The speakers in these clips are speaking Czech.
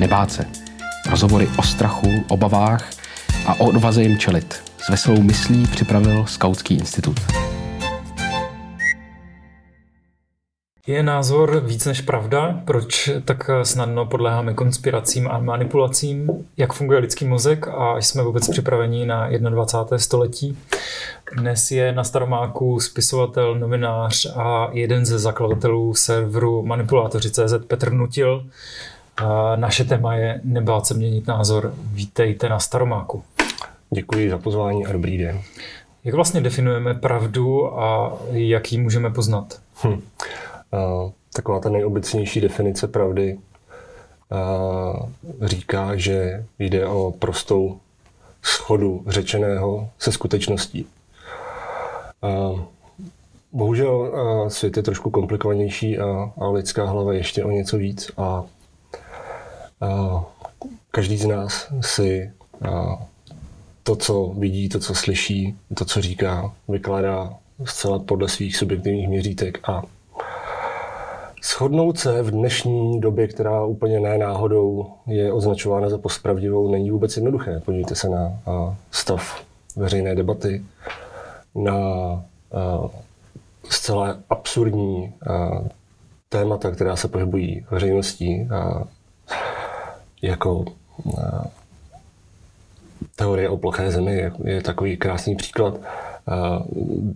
nebát se. Rozhovory o strachu, obavách a o odvaze jim čelit. S veselou myslí připravil Skautský institut. Je názor víc než pravda? Proč tak snadno podléháme konspiracím a manipulacím? Jak funguje lidský mozek a jsme vůbec připraveni na 21. století? Dnes je na Staromáku spisovatel, novinář a jeden ze zakladatelů serveru Manipulátoři.cz Petr Nutil. Naše téma je nebát se měnit názor. Vítejte na Staromáku. Děkuji za pozvání a dobrý den. Jak vlastně definujeme pravdu a jak ji můžeme poznat? Hm taková ta nejobecnější definice pravdy říká, že jde o prostou schodu řečeného se skutečností. Bohužel svět je trošku komplikovanější a, a lidská hlava ještě o něco víc a každý z nás si to, co vidí, to, co slyší, to, co říká, vykládá zcela podle svých subjektivních měřítek a Shodnout se v dnešní době, která úplně ne náhodou je označována za postpravdivou, není vůbec jednoduché. Podívejte se na stav veřejné debaty, na zcela absurdní témata, která se pohybují veřejností, jako teorie o ploché zemi je takový krásný příklad.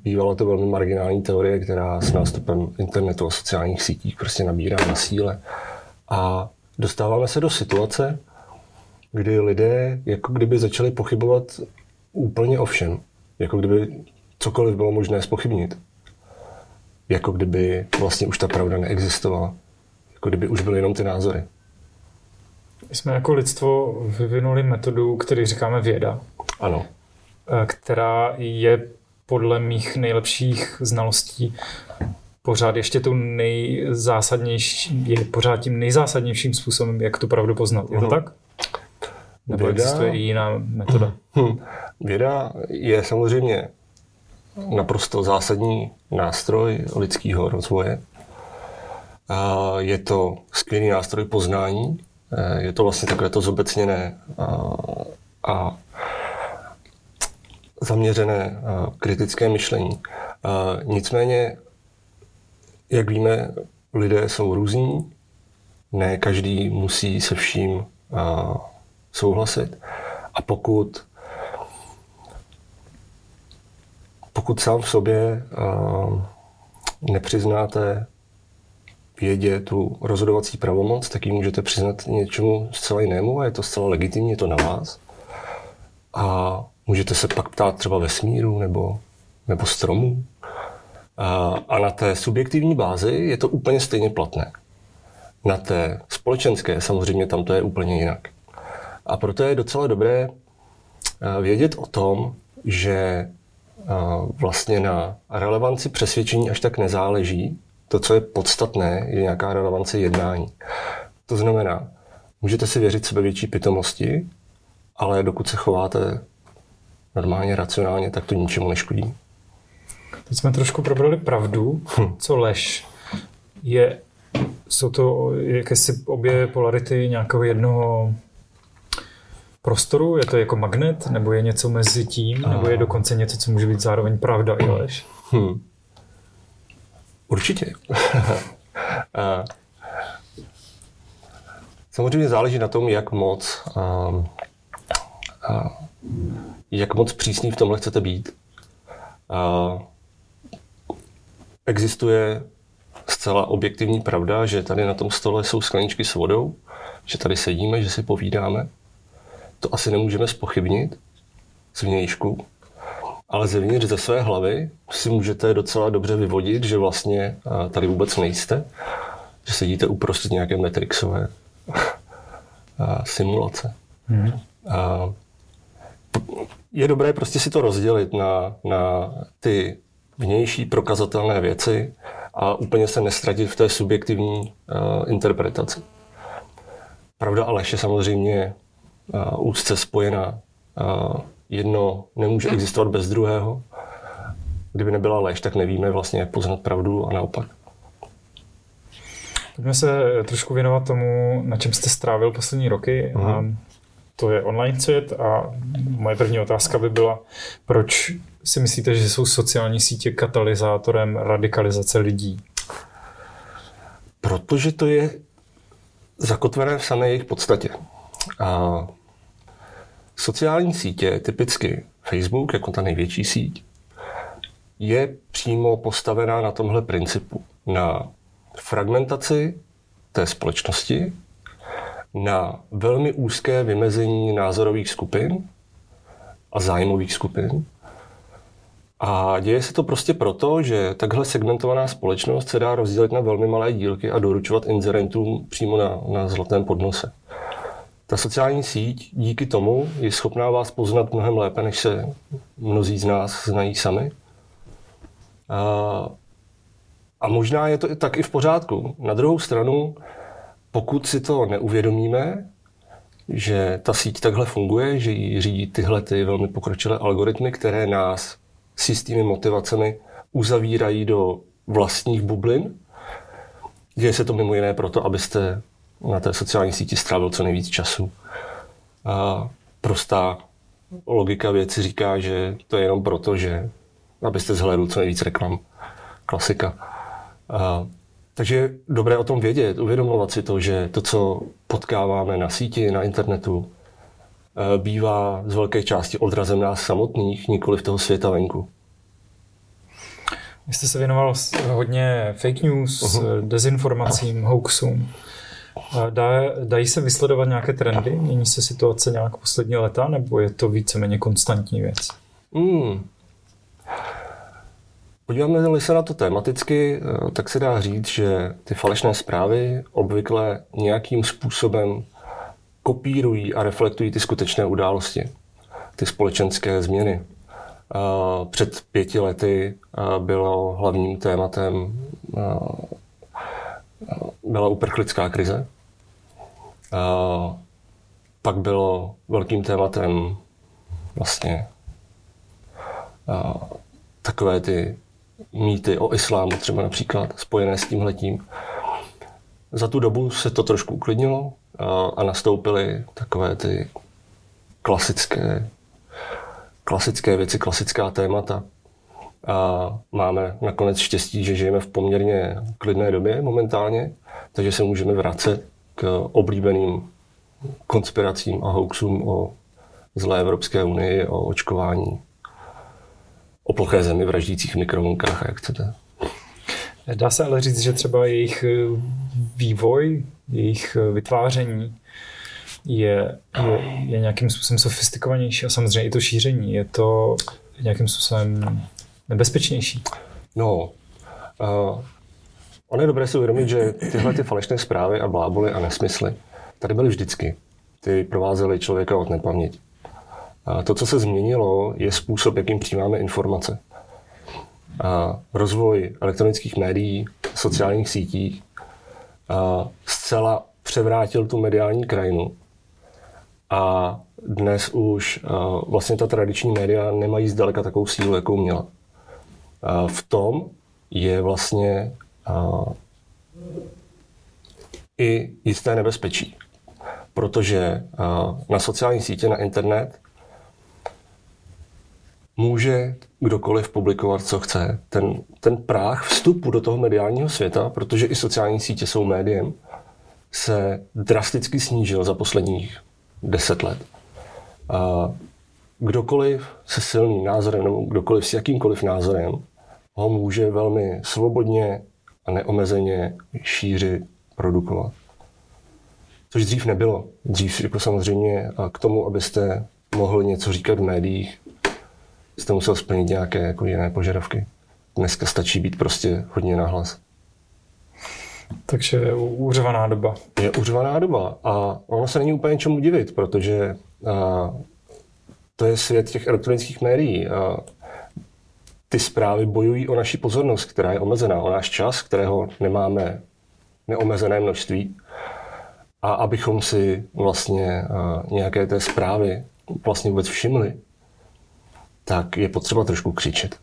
Bývala to velmi marginální teorie, která s nástupem internetu a sociálních sítí prostě nabírá na síle. A dostáváme se do situace, kdy lidé jako kdyby začali pochybovat úplně o všem. Jako kdyby cokoliv bylo možné spochybnit. Jako kdyby vlastně už ta pravda neexistovala. Jako kdyby už byly jenom ty názory. My jsme jako lidstvo vyvinuli metodu, který říkáme věda. Ano. Eh, která je podle mých nejlepších znalostí pořád ještě tu nejzásadnější, je pořád tím nejzásadnějším způsobem, jak tu pravdu poznat. Je to tak? Nebo Věda... existuje i jiná metoda? Hm. Věda je samozřejmě naprosto zásadní nástroj lidského rozvoje. Je to skvělý nástroj poznání. Je to vlastně takové to zobecněné a, a zaměřené kritické myšlení. Nicméně, jak víme, lidé jsou různí, ne každý musí se vším souhlasit. A pokud pokud sám v sobě nepřiznáte vědě tu rozhodovací pravomoc, tak ji můžete přiznat něčemu zcela jinému a je to zcela legitimní, je to na vás. A Můžete se pak ptát třeba vesmíru nebo, nebo stromů. A, a na té subjektivní bázi je to úplně stejně platné. Na té společenské samozřejmě tam to je úplně jinak. A proto je docela dobré vědět o tom, že vlastně na relevanci přesvědčení až tak nezáleží. To, co je podstatné, je nějaká relevance jednání. To znamená, můžete si věřit sebe větší pitomosti, ale dokud se chováte normálně, racionálně, tak to ničemu neškodí. Teď jsme trošku probrali pravdu, hm. co lež. Je, jsou to jakési obě polarity nějakého jednoho prostoru? Je to jako magnet? Nebo je něco mezi tím? A... Nebo je dokonce něco, co může být zároveň pravda i lež? Hm. Určitě. Samozřejmě záleží na tom, jak moc jak moc přísný v tomhle chcete být. Existuje zcela objektivní pravda, že tady na tom stole jsou skleničky s vodou, že tady sedíme, že si povídáme. To asi nemůžeme spochybnit z vnějšku, ale zevnitř ze své hlavy si můžete docela dobře vyvodit, že vlastně tady vůbec nejste, že sedíte uprostřed nějaké Matrixové simulace. Mm-hmm. A je dobré prostě si to rozdělit na, na ty vnější prokazatelné věci a úplně se nestratit v té subjektivní uh, interpretaci. Pravda a lež je samozřejmě uh, úzce spojená. Uh, jedno nemůže existovat bez druhého. Kdyby nebyla lež, tak nevíme vlastně, jak poznat pravdu a naopak. Pojďme se trošku věnovat tomu, na čem jste strávil poslední roky. Mm. A to je online svět a moje první otázka by byla, proč si myslíte, že jsou sociální sítě katalyzátorem radikalizace lidí? Protože to je zakotvené v samé jejich podstatě. A sociální sítě, typicky Facebook, jako ta největší síť, je přímo postavená na tomhle principu. Na fragmentaci té společnosti, na velmi úzké vymezení názorových skupin a zájmových skupin. A děje se to prostě proto, že takhle segmentovaná společnost se dá rozdělit na velmi malé dílky a doručovat inzerentům přímo na, na zlatém podnose. Ta sociální síť díky tomu je schopná vás poznat mnohem lépe, než se mnozí z nás znají sami. A, a možná je to tak i v pořádku. Na druhou stranu, pokud si to neuvědomíme, že ta síť takhle funguje, že ji řídí tyhle ty velmi pokročilé algoritmy, které nás s jistými motivacemi uzavírají do vlastních bublin. Děje se to mimo jiné proto, abyste na té sociální síti strávil co nejvíc času. A prostá logika věci říká, že to je jenom proto, že abyste zhlédl co nejvíc reklam. Klasika. A, takže dobré o tom vědět, uvědomovat si to, že to, co potkáváme na síti, na internetu, e, bývá z velké části odrazem nás samotných, nikoli v toho světa venku. Vy jste se věnoval hodně fake news, uh-huh. dezinformacím, hoaxům. Dá, dají se vysledovat nějaké trendy? Mění se situace nějak poslední leta, nebo je to víceméně konstantní věc? Hmm. Podíváme se na to tematicky, eh, tak se dá říct, že ty falešné zprávy obvykle nějakým způsobem kopírují a reflektují ty skutečné události, ty společenské změny. Před pěti lety bylo hlavním tématem byla uprchlická krize. Pak bylo velkým tématem vlastně takové ty mýty o islámu třeba například, spojené s tímhletím. Za tu dobu se to trošku uklidnilo a nastoupily takové ty klasické, klasické věci, klasická témata. A máme nakonec štěstí, že žijeme v poměrně klidné době momentálně, takže se můžeme vracet k oblíbeným konspiracím a hoaxům o zlé Evropské unii, o očkování, o ploché zemi vraždících mikrovlnkách a jak chcete. Dá se ale říct, že třeba jejich eh, vývoj, jejich eh, vytváření je, je, je nějakým způsobem sofistikovanější a samozřejmě i to šíření. Je to nějakým způsobem nebezpečnější? No, uh, ono je dobré si uvědomit, že tyhle ty falešné zprávy a bláboly a nesmysly tady byly vždycky. Ty provázely člověka od nepaměti. A to, co se změnilo, je způsob, jakým přijímáme informace. A rozvoj elektronických médií, sociálních sítí a zcela převrátil tu mediální krajinu. A dnes už vlastně ta tradiční média nemají zdaleka takovou sílu, jakou měla v tom je vlastně i jisté nebezpečí. Protože na sociální sítě, na internet může kdokoliv publikovat, co chce. Ten, ten práh vstupu do toho mediálního světa, protože i sociální sítě jsou médiem, se drasticky snížil za posledních deset let. A kdokoliv se silným názorem nebo kdokoliv s jakýmkoliv názorem ho může velmi svobodně a neomezeně šířit, produkovat. Což dřív nebylo. Dřív jako samozřejmě k tomu, abyste mohl něco říkat v médiích, jste musel splnit nějaké jako jiné požadavky. Dneska stačí být prostě hodně nahlas. Takže je uřvaná doba. Je uřvaná doba a ono se není úplně čemu divit, protože a, to je svět těch elektronických médií. A ty zprávy bojují o naši pozornost, která je omezená, o náš čas, kterého nemáme neomezené množství. A abychom si vlastně nějaké té zprávy vlastně vůbec všimli, tak je potřeba trošku křičet.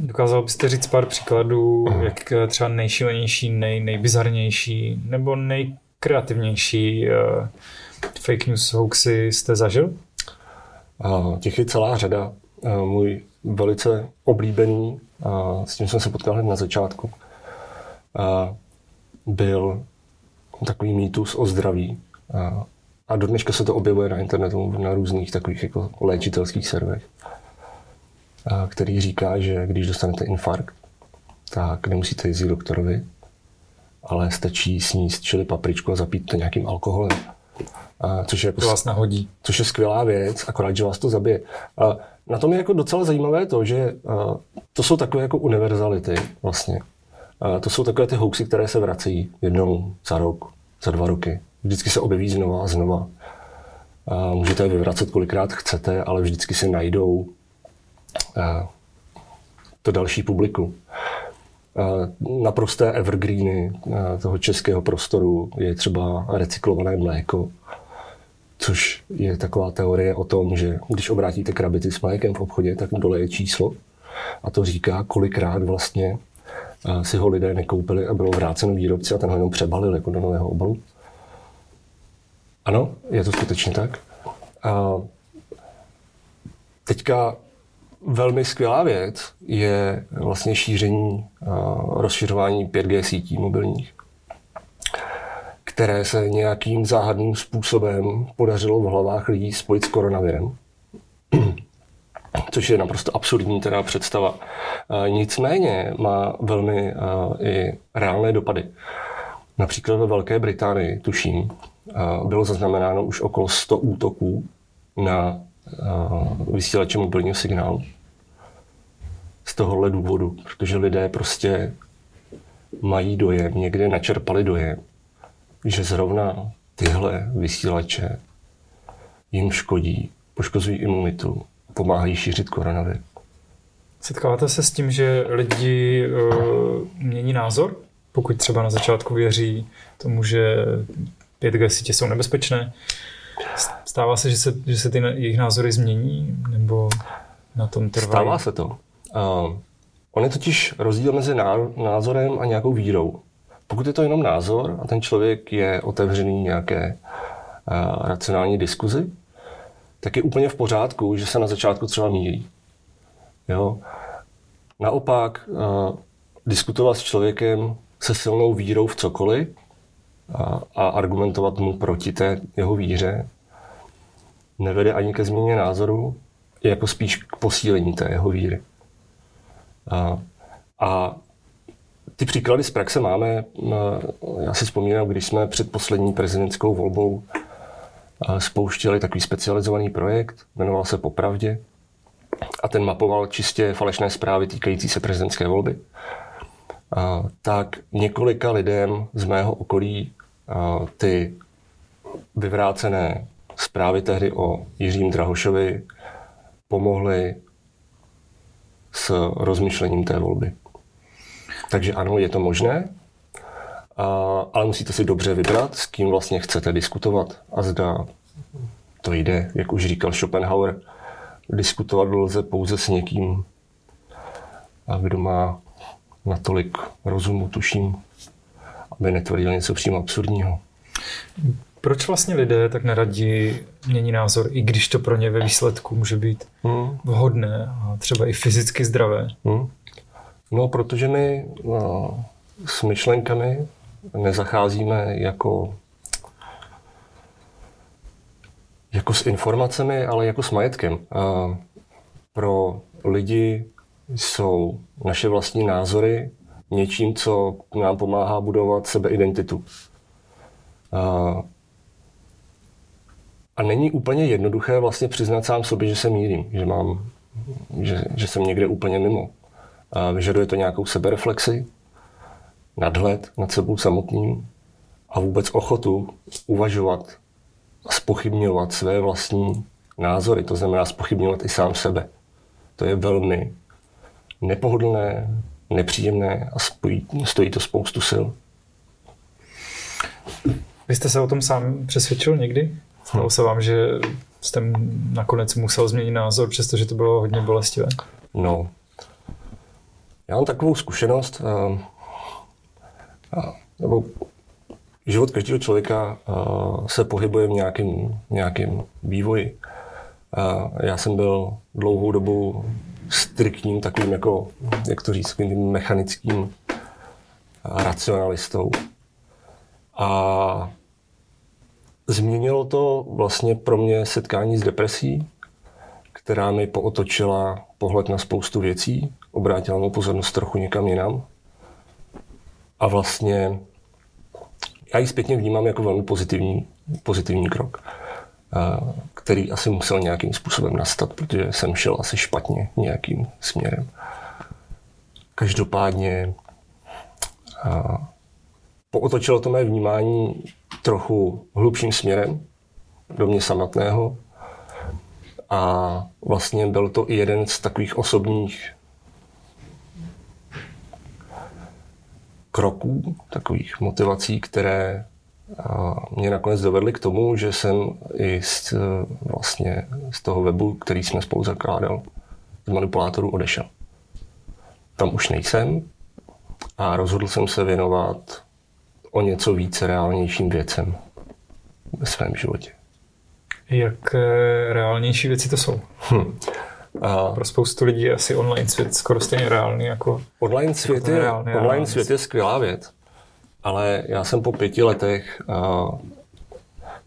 Dokázal byste říct pár příkladů, jak třeba nejšílenější, nej, nejbizarnější nebo nejkreativnější uh, fake news hoaxy jste zažil? Uh, těch je celá řada. Uh, můj velice oblíbený, uh, s tím jsem se potkal hned na začátku, uh, byl takový mýtus o zdraví. Uh, a do dneška se to objevuje na internetu, na různých takových jako léčitelských serverech, který říká, že když dostanete infarkt, tak nemusíte jezdit doktorovi, ale stačí sníst čili papričku a zapít to nějakým alkoholem. A což je jako, to vás nahodí. Což je skvělá věc, akorát, že vás to zabije. A na tom je jako docela zajímavé to, že to jsou takové jako univerzality vlastně. To jsou takové ty hoaxy, které se vracejí jednou za rok, za dva roky vždycky se objeví znova a znova. A můžete je vyvracet kolikrát chcete, ale vždycky se najdou to další publiku. Naprosté evergreeny toho českého prostoru je třeba recyklované mléko, což je taková teorie o tom, že když obrátíte krabici s mlékem v obchodě, tak dole je číslo a to říká, kolikrát vlastně si ho lidé nekoupili a bylo vráceno výrobci a ten ho jenom přebalil jako do nového obalu. Ano, je to skutečně tak. A teďka velmi skvělá věc je vlastně šíření, rozšiřování 5G sítí mobilních, které se nějakým záhadným způsobem podařilo v hlavách lidí spojit s koronavirem. Což je naprosto absurdní teda představa. Nicméně má velmi i reálné dopady. Například ve Velké Británii, tuším, bylo zaznamenáno už okolo 100 útoků na vysílače mobilního signálu. Z tohohle důvodu, protože lidé prostě mají dojem, někde načerpali dojem, že zrovna tyhle vysílače jim škodí, poškozují imunitu, pomáhají šířit koronavir. Setkáváte se s tím, že lidi uh, mění názor? Pokud třeba na začátku věří tomu, že 5G sítě jsou nebezpečné. Stává se, že se, že se ty jejich názory změní, nebo na tom trvají? Stává se to. Uh, on je totiž rozdíl mezi názorem a nějakou vírou. Pokud je to jenom názor a ten člověk je otevřený nějaké uh, racionální diskuzi, tak je úplně v pořádku, že se na začátku třeba míří. Jo? Naopak, uh, diskutovat s člověkem se silnou vírou v cokoliv a, a argumentovat mu proti té jeho víře nevede ani ke změně názoru, je jako spíš k posílení té jeho víry. A, a ty příklady z praxe máme. Já si vzpomínám, když jsme před poslední prezidentskou volbou spouštěli takový specializovaný projekt, jmenoval se Popravdě, a ten mapoval čistě falešné zprávy týkající se prezidentské volby tak několika lidem z mého okolí ty vyvrácené zprávy tehdy o Jiřím Drahošovi pomohly s rozmyšlením té volby. Takže ano, je to možné, ale musíte si dobře vybrat, s kým vlastně chcete diskutovat a zda to jde, jak už říkal Schopenhauer, diskutovat lze pouze s někým, kdo má natolik rozumu, tuším, aby netvrdil něco přímo absurdního. Proč vlastně lidé tak neradí mění názor, i když to pro ně ve výsledku může být hmm. vhodné a třeba i fyzicky zdravé? Hmm. No, protože my no, s myšlenkami nezacházíme jako jako s informacemi, ale jako s majetkem. A pro lidi jsou naše vlastní názory něčím, co nám pomáhá budovat sebeidentitu. A, a není úplně jednoduché vlastně přiznat sám sobě, že se mýlím, že, mám, že, že jsem někde úplně mimo. A vyžaduje to nějakou sebereflexi, nadhled nad sebou samotným a vůbec ochotu uvažovat a spochybňovat své vlastní názory, to znamená spochybňovat i sám sebe. To je velmi nepohodlné, nepříjemné a spojí, stojí to spoustu sil. Vy jste se o tom sám přesvědčil někdy? Stalo se vám, že jste nakonec musel změnit názor, přestože to bylo hodně bolestivé? No, Já mám takovou zkušenost, uh, nebo život každého člověka uh, se pohybuje v nějakém, nějakém vývoji. Já jsem byl dlouhou dobu striktním takovým jako, jak to říct, mechanickým racionalistou. A změnilo to vlastně pro mě setkání s depresí, která mi pootočila pohled na spoustu věcí, obrátila mou pozornost trochu někam jinam. A vlastně já ji zpětně vnímám jako velmi pozitivní, pozitivní krok, který asi musel nějakým způsobem nastat, protože jsem šel asi špatně nějakým směrem. Každopádně pootočilo to mé vnímání trochu hlubším směrem do mě samotného. A vlastně byl to i jeden z takových osobních kroků, takových motivací, které mě nakonec dovedly k tomu, že jsem i z, vlastně z toho webu, který jsme spolu zakládal, z manipulátorů odešel. Tam už nejsem a rozhodl jsem se věnovat o něco více reálnějším věcem ve svém životě. Jak eh, reálnější věci to jsou? Hm. A Pro spoustu lidí je asi online svět skoro stejně reálný jako Online svět, jako je, reálný, online svět je skvělá věc, ale já jsem po pěti letech a,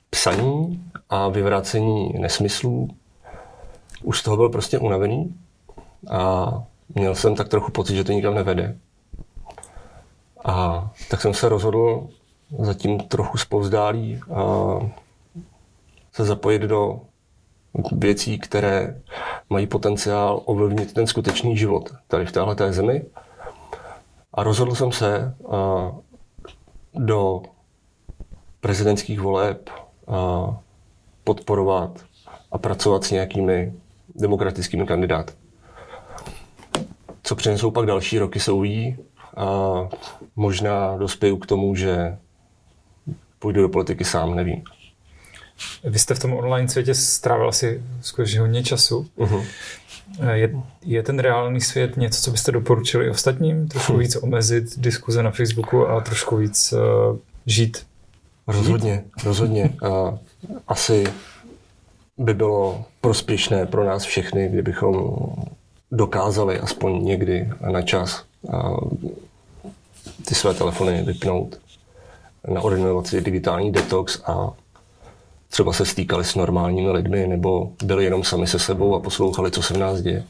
psaní a vyvracení nesmyslů už z toho byl prostě unavený a měl jsem tak trochu pocit, že to nikam nevede. A tak jsem se rozhodl zatím trochu zpovzdálí a se zapojit do věcí, které mají potenciál ovlivnit ten skutečný život tady v téhle zemi. A rozhodl jsem se do prezidentských voleb podporovat a pracovat s nějakými demokratickými kandidáty. Co přinesou pak další roky, se uvidí. A možná dospěju k tomu, že půjdu do politiky sám, nevím. Vy jste v tom online světě strávil asi skutečně hodně času. Uh-huh. Je, je ten reálný svět něco, co byste doporučili ostatním? Trošku hm. víc omezit diskuze na Facebooku a trošku víc uh, žít? Rozhodně, rozhodně. Uh, asi by bylo prospěšné pro nás všechny, kdybychom dokázali aspoň někdy na čas uh, ty své telefony vypnout, naordinovat si digitální detox a třeba se stýkali s normálními lidmi nebo byli jenom sami se sebou a poslouchali, co se v nás děje.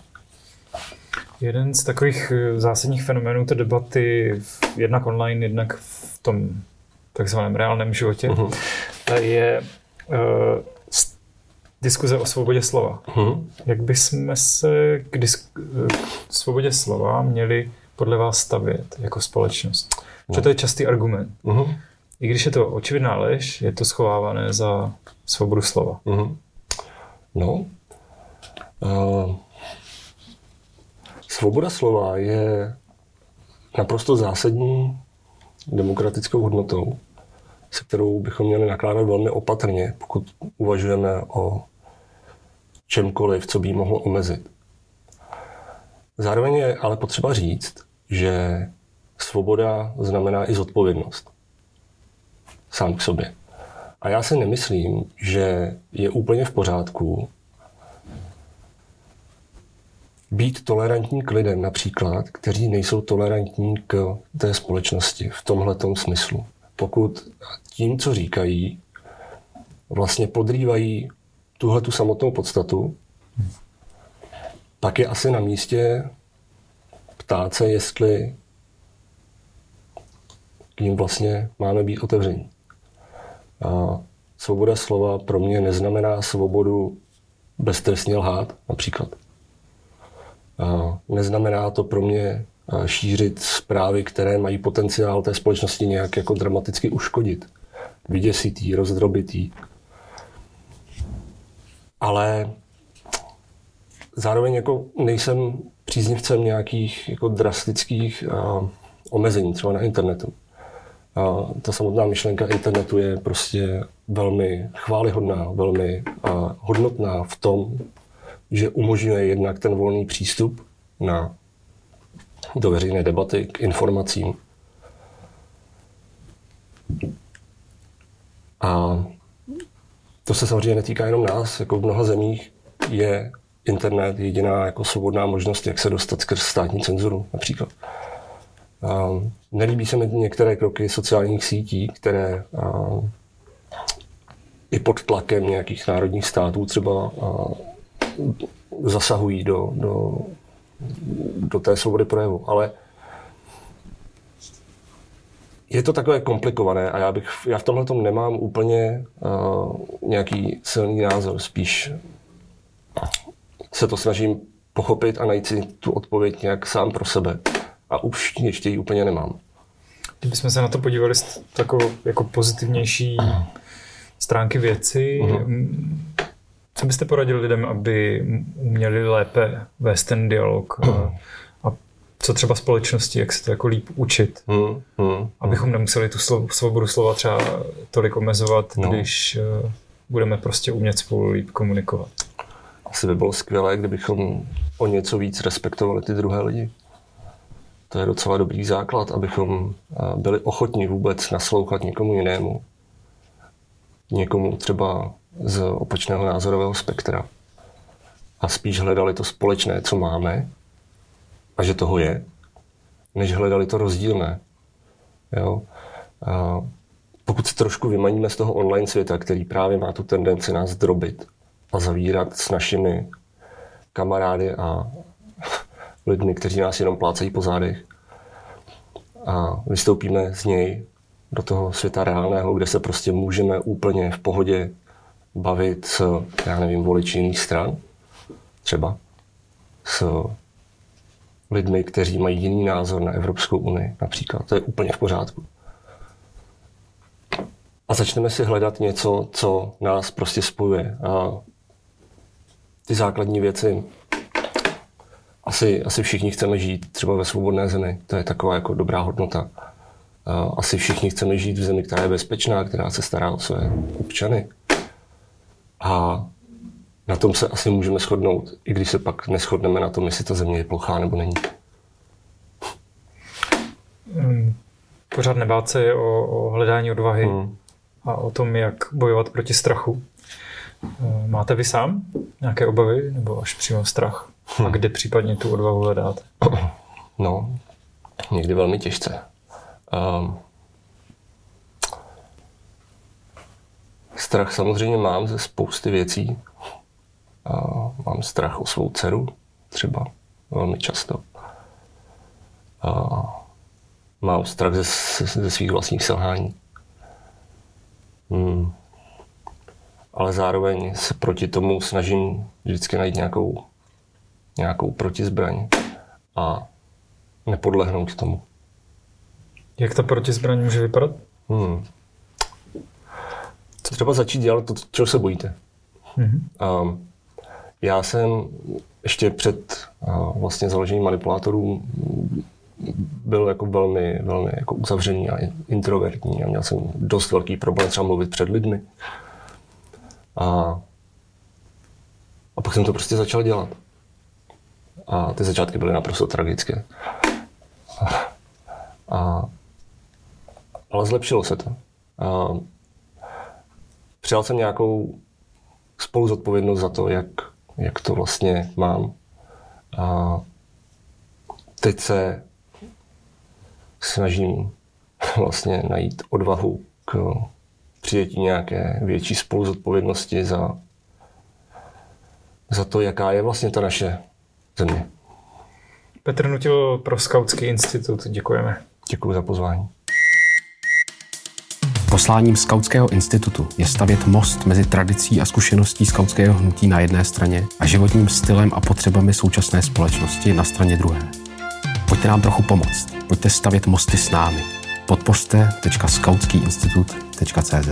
Jeden z takových eh, zásadních fenoménů té debaty, jednak online, jednak v tom takzvaném reálném životě, uh-huh. je uh, diskuze o svobodě slova. Uh-huh. Jak bychom se k, disk- k svobodě slova měli podle vás stavět jako společnost? No. Protože to je častý argument. Uh-huh. I když je to očividná lež, je to schovávané za svobodu slova. Uh-huh. No. Uh, svoboda slova je naprosto zásadní demokratickou hodnotou, se kterou bychom měli nakládat velmi opatrně, pokud uvažujeme o čemkoliv, co by mohlo omezit. Zároveň je ale potřeba říct, že svoboda znamená i zodpovědnost sám k sobě. A já si nemyslím, že je úplně v pořádku být tolerantní k lidem například, kteří nejsou tolerantní k té společnosti v tomhle smyslu. Pokud tím, co říkají, vlastně podrývají tuhle tu samotnou podstatu, pak je asi na místě ptát se, jestli k ním vlastně máme být otevření. A svoboda slova pro mě neznamená svobodu beztrestně lhát, například. A neznamená to pro mě šířit zprávy, které mají potenciál té společnosti nějak jako dramaticky uškodit. Vyděsitý, rozdrobitý. Ale zároveň jako nejsem příznivcem nějakých jako drastických uh, omezení, třeba na internetu. A ta samotná myšlenka internetu je prostě velmi chválihodná, velmi a hodnotná v tom, že umožňuje jednak ten volný přístup na do veřejné debaty, k informacím. A to se samozřejmě netýká jenom nás, jako v mnoha zemích je internet jediná jako svobodná možnost, jak se dostat skrz státní cenzuru například. A nelíbí se mi některé kroky sociálních sítí, které a, i pod tlakem nějakých národních států třeba a, zasahují do, do, do té svobody projevu. Ale je to takové komplikované a já, bych, já v tomhle tom nemám úplně nějaký silný názor, spíš se to snažím pochopit a najít si tu odpověď nějak sám pro sebe. A už ještě ji úplně nemám. Kdybychom se na to podívali z takovou jako pozitivnější stránky věci, uh-huh. co byste poradili lidem, aby uměli lépe vést ten dialog uh-huh. a co třeba společnosti, jak se to jako líp učit, uh-huh. abychom nemuseli tu svobodu slova třeba tolik omezovat, no. když uh, budeme prostě umět spolu líp komunikovat asi by bylo skvělé, kdybychom o něco víc respektovali ty druhé lidi. To je docela dobrý základ, abychom byli ochotní vůbec naslouchat někomu jinému. Někomu třeba z opačného názorového spektra. A spíš hledali to společné, co máme, a že toho je, než hledali to rozdílné. Jo? A pokud se trošku vymaníme z toho online světa, který právě má tu tendenci nás drobit, a zavírat s našimi kamarády a lidmi, kteří nás jenom plácají po zádech. A vystoupíme z něj do toho světa reálného, kde se prostě můžeme úplně v pohodě bavit s, já nevím, voliči jiných stran, třeba s lidmi, kteří mají jiný názor na Evropskou unii například. To je úplně v pořádku. A začneme si hledat něco, co nás prostě spojuje. A ty základní věci. Asi, asi všichni chceme žít třeba ve svobodné zemi. To je taková jako dobrá hodnota. Asi všichni chceme žít v zemi, která je bezpečná, která se stará o své občany. A na tom se asi můžeme shodnout, i když se pak neschodneme na tom, jestli ta země je plochá nebo není. Hmm. Pořád nebát se o, o hledání odvahy hmm. a o tom, jak bojovat proti strachu. Eh, máte vy sám nějaké obavy nebo až přímo strach? A hm. kde případně tu odvahu hledáte? No, někdy velmi těžce. Um, strach samozřejmě mám ze spousty věcí. Uh, mám strach o svou dceru, třeba velmi často. Uh, mám strach ze, ze svých vlastních selhání. Hmm ale zároveň se proti tomu snažím vždycky najít nějakou, nějakou protizbraň a nepodlehnout tomu. Jak ta protizbraň může vypadat? Hmm. Co třeba začít dělat to, čeho se bojíte. Mm-hmm. Um, já jsem ještě před uh, vlastně založením manipulátorů byl jako velmi, velmi jako uzavřený a introvertní a měl jsem dost velký problém třeba mluvit před lidmi. A, a pak jsem to prostě začal dělat. A ty začátky byly naprosto tragické. A, ale zlepšilo se to. A, přijal jsem nějakou spolu zodpovědnost za to, jak, jak to vlastně mám. A teď se snažím vlastně najít odvahu k přijetí nějaké větší spoluzodpovědnosti za, za to, jaká je vlastně ta naše země. Petr Nutil pro Skautský institut, děkujeme. Děkuji za pozvání. Posláním Skautského institutu je stavět most mezi tradicí a zkušeností skautského hnutí na jedné straně a životním stylem a potřebami současné společnosti na straně druhé. Pojďte nám trochu pomoct. Pojďte stavět mosty s námi podpořte.skautskýinstitut.cz